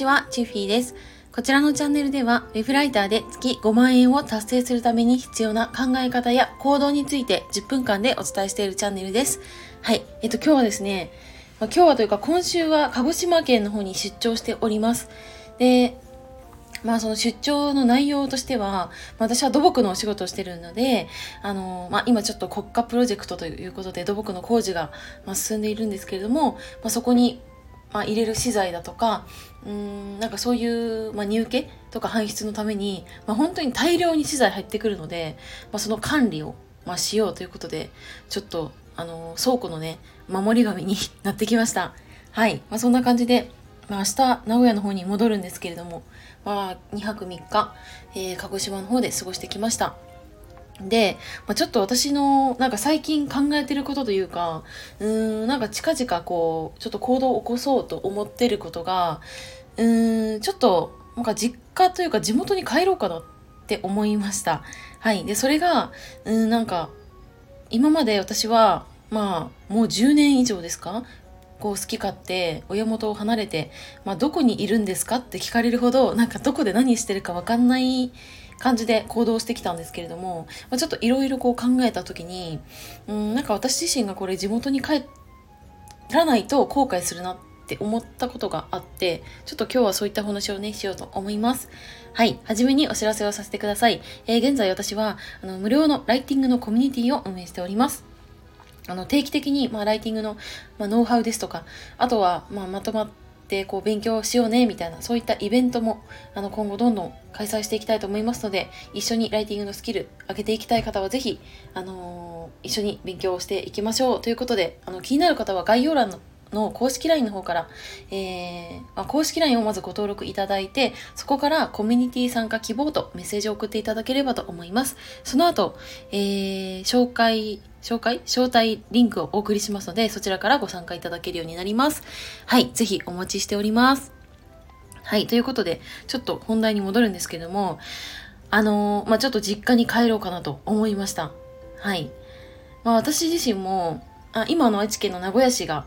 ちは、チフィーです。こちらのチャンネルでは、ウェブライターで月5万円を達成するために必要な考え方や行動について10分間でお伝えしているチャンネルです。はい。えっと、今日はですね、まあ、今日はというか今週は鹿児島県の方に出張しております。で、まあその出張の内容としては、まあ、私は土木のお仕事をしてるので、あの、まあ今ちょっと国家プロジェクトということで土木の工事が進んでいるんですけれども、まあそこにまあ、入れる資材だとかうんなんかそういう、まあ、荷受けとか搬出のために、まあ、本当に大量に資材入ってくるので、まあ、その管理を、まあ、しようということでちょっとあの倉庫のね守り神になってきました。はい、まあ、そんな感じで、まあ、明日名古屋の方に戻るんですけれども、まあ、2泊3日、えー、鹿児島の方で過ごしてきました。で、まあ、ちょっと私のなんか最近考えてることというか、うーん、なんか近々こう、ちょっと行動を起こそうと思ってることが、うーん、ちょっとなんか実家というか地元に帰ろうかなって思いました。はい。で、それが、うん、なんか、今まで私は、まあ、もう10年以上ですか？こう好き勝手親元を離れて、まあ、どこにいるんですかって聞かれるほどなんかどこで何してるか分かんない感じで行動してきたんですけれども、まあ、ちょっといろいろこう考えた時にうんなんか私自身がこれ地元に帰らないと後悔するなって思ったことがあってちょっと今日はそういった話をねしようと思いますはい。はじめにお知らせをさせてください。えー、現在私は、あの、無料のライティングのコミュニティを運営しております。あの、定期的に、まあ、ライティングの、まあ、ノウハウですとか、あとは、まあ、まとまってこう勉強しようねみたいなそういったイベントもあの今後どんどん開催していきたいと思いますので一緒にライティングのスキル上げていきたい方は是非、あのー、一緒に勉強していきましょうということであの気になる方は概要欄のの公式 LINE の方から、えー、まあ、公式 LINE をまずご登録いただいて、そこからコミュニティ参加希望とメッセージを送っていただければと思います。その後、えー、紹介、紹介招待リンクをお送りしますので、そちらからご参加いただけるようになります。はい、ぜひお待ちしております。はい、ということで、ちょっと本題に戻るんですけども、あのー、まあ、ちょっと実家に帰ろうかなと思いました。はい。まあ、私自身も、あ今の愛知県の名古屋市が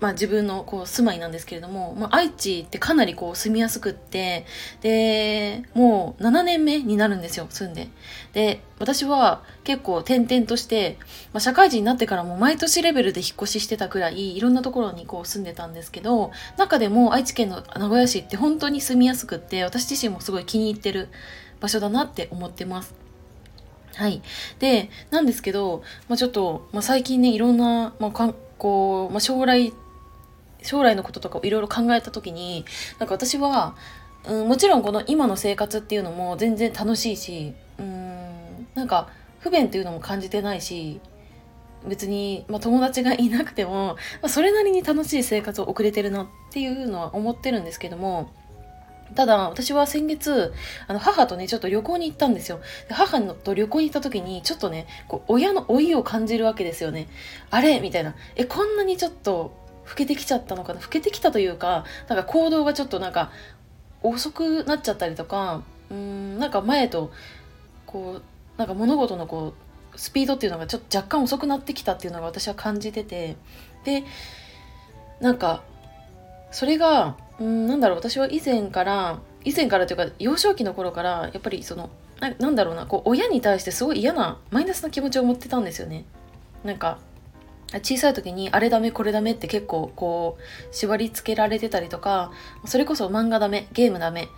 まあ、自分のこう住まいなんですけれども、まあ、愛知ってかなりこう住みやすくってでもう7年目になるんですよ住んでで私は結構転々として、まあ、社会人になってからも毎年レベルで引っ越ししてたくらいいろんなところにこう住んでたんですけど中でも愛知県の名古屋市って本当に住みやすくって私自身もすごい気に入ってる場所だなって思ってますはい。で、なんですけど、まあ、ちょっと、まあ、最近ね、いろんな、まあ、かこう、まあ、将来将来のこととかをいろいろ考えた時になんか私は、うん、もちろんこの今の生活っていうのも全然楽しいしうんなんか不便っていうのも感じてないし別に、まあ、友達がいなくても、まあ、それなりに楽しい生活を送れてるなっていうのは思ってるんですけどもただ、私は先月、あの、母とね、ちょっと旅行に行ったんですよ。で母と旅行に行った時に、ちょっとね、こう、親の老いを感じるわけですよね。あれ？みたいな。え、こんなにちょっと、老けてきちゃったのかな？老けてきたというかなんか行動がちょっとなんか遅くなっちゃったりとかうんなんか前とこうなんか物事のこうスピードっていうのがちょっと若干遅くなってきたっていうのが私は感じててでなんかそれがうんなんだろう私は以前から以前からというか幼少期の頃からやっぱりそのななんだろうなこう親に対してすごい嫌なマイナスな気持ちを持ってたんですよね。なんか小さい時にあれダメこれダメって結構こう縛り付けられてたりとかそれこそ漫画ダメゲームダメ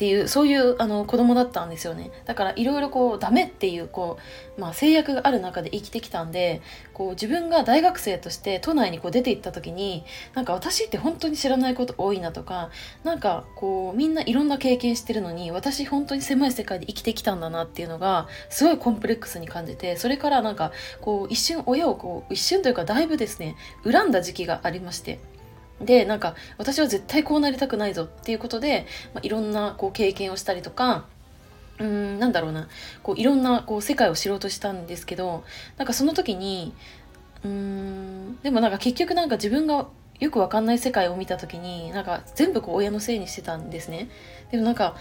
っていうそういうあの子供だったんですよねだからいろいろこうダメっていうこう、まあ、制約がある中で生きてきたんでこう自分が大学生として都内にこう出て行った時になんか私って本当に知らないこと多いなとかなんかこうみんないろんな経験してるのに私本当に狭い世界で生きてきたんだなっていうのがすごいコンプレックスに感じてそれからなんかこう一瞬親をこう一瞬というかだいぶですね恨んだ時期がありまして。でなんか私は絶対こうなりたくないぞっていうことで、まあ、いろんなこう経験をしたりとかうんなんだろうな。こういろんなこう世界を知ろうとしたんですけどなんかその時にうんでもなんか結局なんか自分がよくわかんない世界を見た時になんか全部こう親のせいにしてたんですね。でもなんか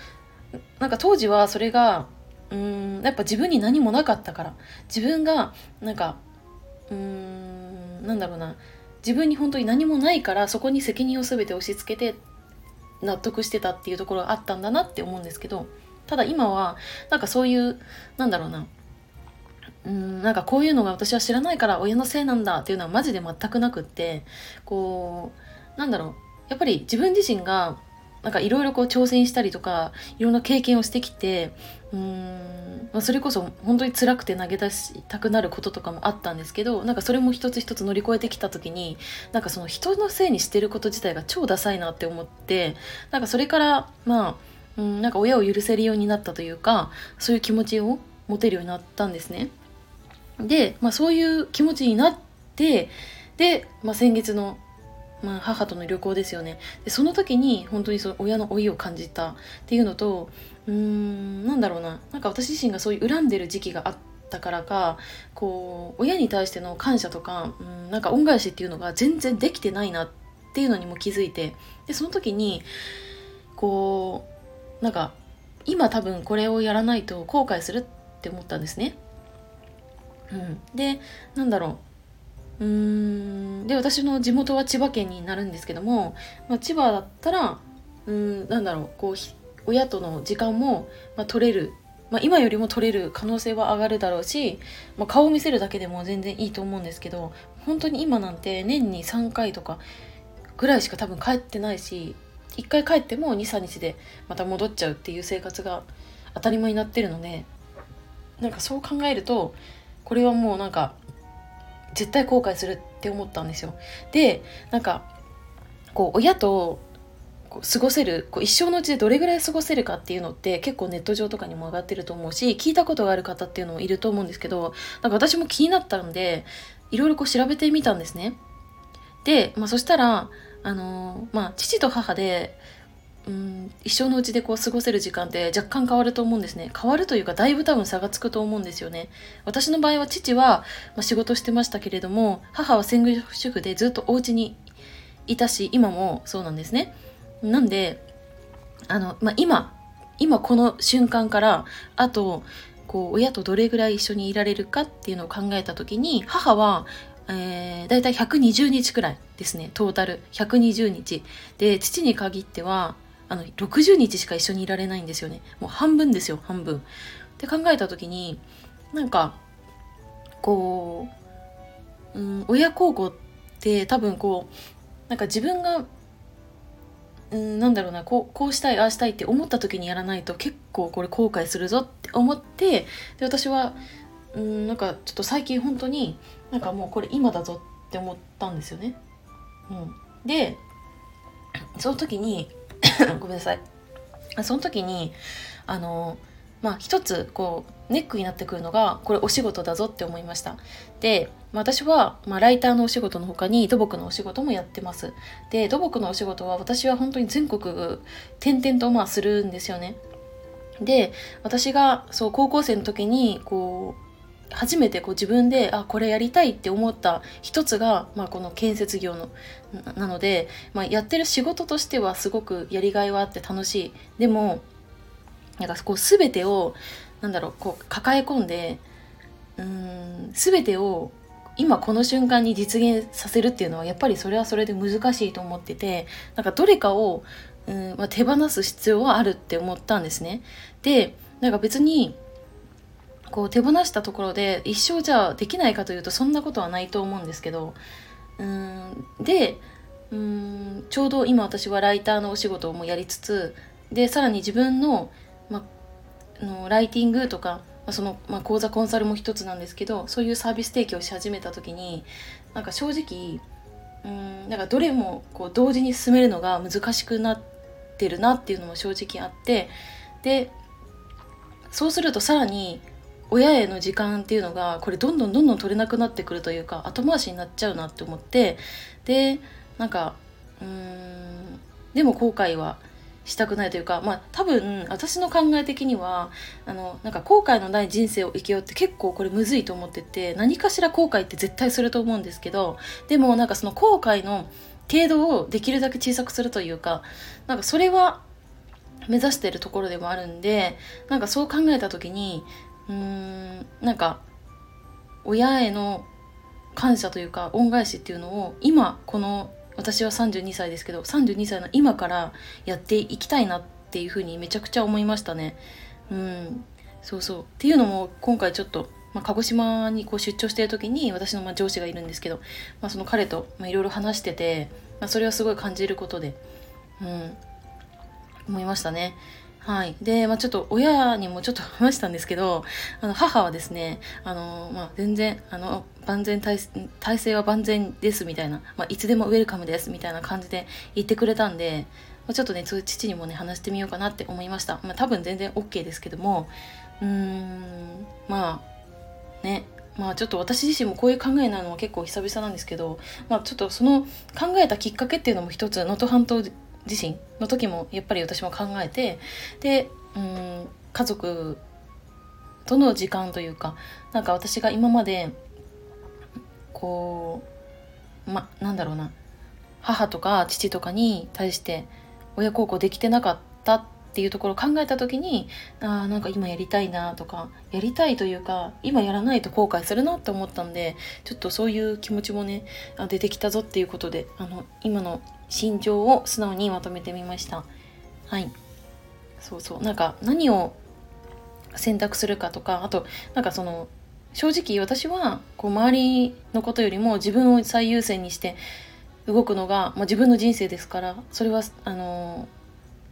なんか当時はそれがうんやっぱ自分に何もなかったから。自分がなんかうんなんだろうな。自分に本当に何もないからそこに責任を全て押し付けて納得してたっていうところがあったんだなって思うんですけどただ今はなんかそういうなんだろうな。うんなんかこういうのが私は知らないから親のせいなんだっていうのはマジで全くなくってこうなんだろう。やっぱり自分自身がなんかいろいろこう挑戦したりとかいろんな経験をしてきてうーん、まあ、それこそ本当に辛くて投げ出したくなることとかもあったんですけどなんかそれも一つ一つ乗り越えてきた時になんかその人のせいにしてること自体が超ダサいなって思ってなんかそれからまあうんなんか親を許せるようになったというかそういう気持ちを持てるようになったんですね。で、まあ、そういう気持ちになってで、まあ、先月のまあ、母との旅行ですよね。でその時に本当にその親の老いを感じたっていうのとうーんなんだろうな。なんか私自身がそういう恨んでる時期があったからかこう親に対しての感謝とかうんなんか恩返しっていうのが全然できてないなっていうのにも気づいてでその時にこうなんか今多分これをやらないと後悔するって思ったんですね。うん、でなんだろう。うーん。で私の地元は千葉県になるんですけども、まあ、千葉だったらうんなんだろうこう親との時間も、まあ、取れる、まあ、今よりも取れる可能性は上がるだろうし、まあ、顔を見せるだけでも全然いいと思うんですけど本当に今なんて年に3回とかぐらいしか多分帰ってないし1回帰っても23日でまた戻っちゃうっていう生活が当たり前になってるのでなんかそう考えるとこれはもうなんか絶対後悔するって思ったんですよ。でなんかこう親と過ごせるこう一生のうちでどれぐらい過ごせるかっていうのって結構ネット上とかにも上がってると思うし聞いたことがある方っていうのもいると思うんですけどなんか私も気になったのでいろいろこう調べてみたんですね。で、まあ、そしたらあのー、まあ、父と母でうん一生のうちでこう過ごせる時間って若干変わると思うんですね。変わるというかだいぶ多分差がつくと思うんですよね。私の場合は父は、まあ仕事してましたけれども母は専業主婦でずっとお家にいたし今もそうなんですね。なんであの、まあ、今今この瞬間からあとこう親とどれぐらい一緒にいられるかっていうのを考えた時に母はえー、だいたい120日くらいですねトータル。120日。で父に限ってはあの60日しか一緒にいられないんですよね。もう半分ですよ半分。って考えた時になんかこう、うん、親孝行って多分こうなんか自分がうん、なんだろうなこうこうしたいああしたいって思った時にやらないと結構これ後悔するぞって思ってで私はうんなんかちょっと最近本当になんかもうこれ今だぞって思ったんですよね。うん、でその時に ごめんなさい。その時に、あの、まあ一つこうネックになってくるのがこれお仕事だぞって思いました。で、まあ、私は、まあ、ライターのお仕事の他に土木のお仕事もやってます。で土木のお仕事は私は本当に全国転々とまあするんですよね。で私がそう高校生の時にこう初めてこう自分であこれやりたいって思った一つが、まあ、この建設業のなので、まあ、やってる仕事としてはすごくやりがいはあって楽しいでもなんかこう全てをなんだろうこう抱え込んでうん全てを今この瞬間に実現させるっていうのはやっぱりそれはそれで難しいと思っててなんかどれかをうん、まあ、手放す必要はあるって思ったんですね。でなんか別にこう手放したところで一生じゃあできないかというとそんなことはないと思うんですけどうんでうんちょうど今私はライターのお仕事もやりつつでさらに自分の,、ま、のライティングとか、まその、ま講座コンサルも一つなんですけどそういうサービス提供し始めた時になんか正直うんなんかどれもこう同時に進めるのが難しくなってるなっていうのも正直あってでそうするとさらに親への時間っていうのがこれどんどんどんどん取れなくなってくるというか後回しになっちゃうなって思ってでなんかうーんでも後悔はしたくないというかまあ多分私の考え的にはあのなんか後悔のない人生を生きようって結構これむずいと思ってて何かしら後悔って絶対すると思うんですけどでもなんかその後悔の程度をできるだけ小さくするというかなんかそれは目指してるところでもあるんでなんかそう考えた時にうーんなんか親への感謝というか恩返しっていうのを今この私は32歳ですけど32歳の今からやっていきたいなっていうふうにめちゃくちゃ思いましたね。うんそうそうっていうのも今回ちょっと、まあ、鹿児島にこう出張してる時に私のま上司がいるんですけど、まあ、その彼といろいろ話してて、まあ、それはすごい感じることで、うん、思いましたね。はい。で、まあちょっと親にもちょっと話したんですけど、あの、母はですね、あの、まあ全然、あの、万全体、体制は万全ですみたいな、まあいつでもウェルカムですみたいな感じで言ってくれたんで、まあ、ちょっとね、父にもね、話してみようかなって思いました。まあ多分全然 OK ですけども、うーん、まあ、ね、まあちょっと私自身もこういう考えなのは結構久々なんですけど、まあちょっとその考えたきっかけっていうのも一つ能登半島自身の時もやっぱり私も考えてでうん家族との時間というかなんか私が今までこうまなんだろうな母とか父とかに対して親孝行できてなかったっていうところを考えた時にあなんか今やりたいなとかやりたいというか今やらないと後悔するなって思ったんでちょっとそういう気持ちもね出てきたぞっていうことであの今の心情を素直にまとめてみました。はい。そうそう。なんか何を選択するかとかあとなんかその正直私はこう周りのことよりも自分を最優先にして動くのが、まあ、自分の人生ですからそれはあの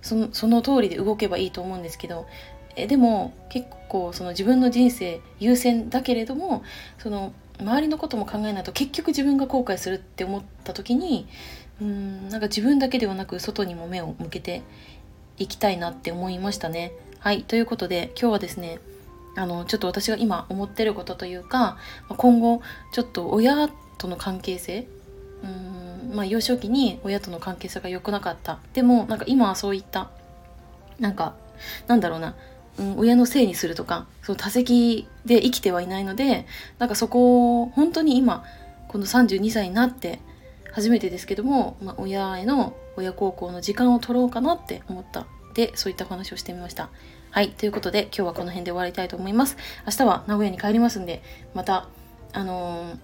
そのその通りで動けばいいと思うんですけどえでも結構その自分の人生優先だけれどもその周りのことも考えないと結局自分が後悔するって思った時にうんなんか自分だけではなく外にも目を向けていきたいなって思いましたね。はいということで今日はですねあのちょっと私が今思ってることというか今後ちょっと親との関係性うんまあ幼少期に親との関係性が良くなかったでもなんか今はそういったなんかなんだろうな、うん、親のせいにするとかその多席で生きてはいないのでなんかそこを本当に今この32歳になって初めてですけども、まあ、親への親孝行の時間を取ろうかなって思った。でそういったお話をしてみました。はい。ということで今日はこの辺で終わりたいと思います。明日は名古屋に帰りますんでまたあのー、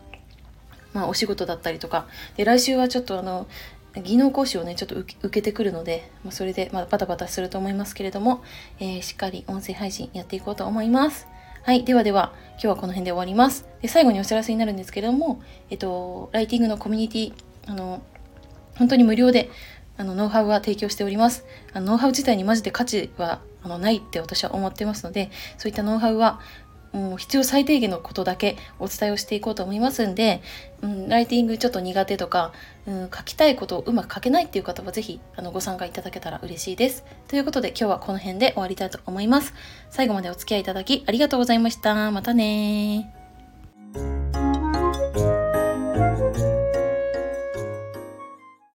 まあ、お仕事だったりとか。で来週はちょっとあの技能講師をねちょっと受けてくるので、まあ、それでまあバタバタすると思いますけれども、えー、しっかり音声配信やっていこうと思います。はい。ではでは、今日はこの辺で終わります。で最後にお知らせになるんですけれども、えっと、ライティングのコミュニティあの、本当に無料で、あの、ノウハウは提供しております。あのノウハウ自体にマジで価値はあのないって私は思ってますので、そういったノウハウは、もう必要最低限のことだけお伝えをしていこうと思いますんで、うん、ライティングちょっと苦手とか、うん、書きたいことをうまく書けないっていう方はぜひあのご参加いただけたら嬉しいです。ということで今日はこの辺で終わりたいと思います。最後までお付き合いいただきありがとうございました。またね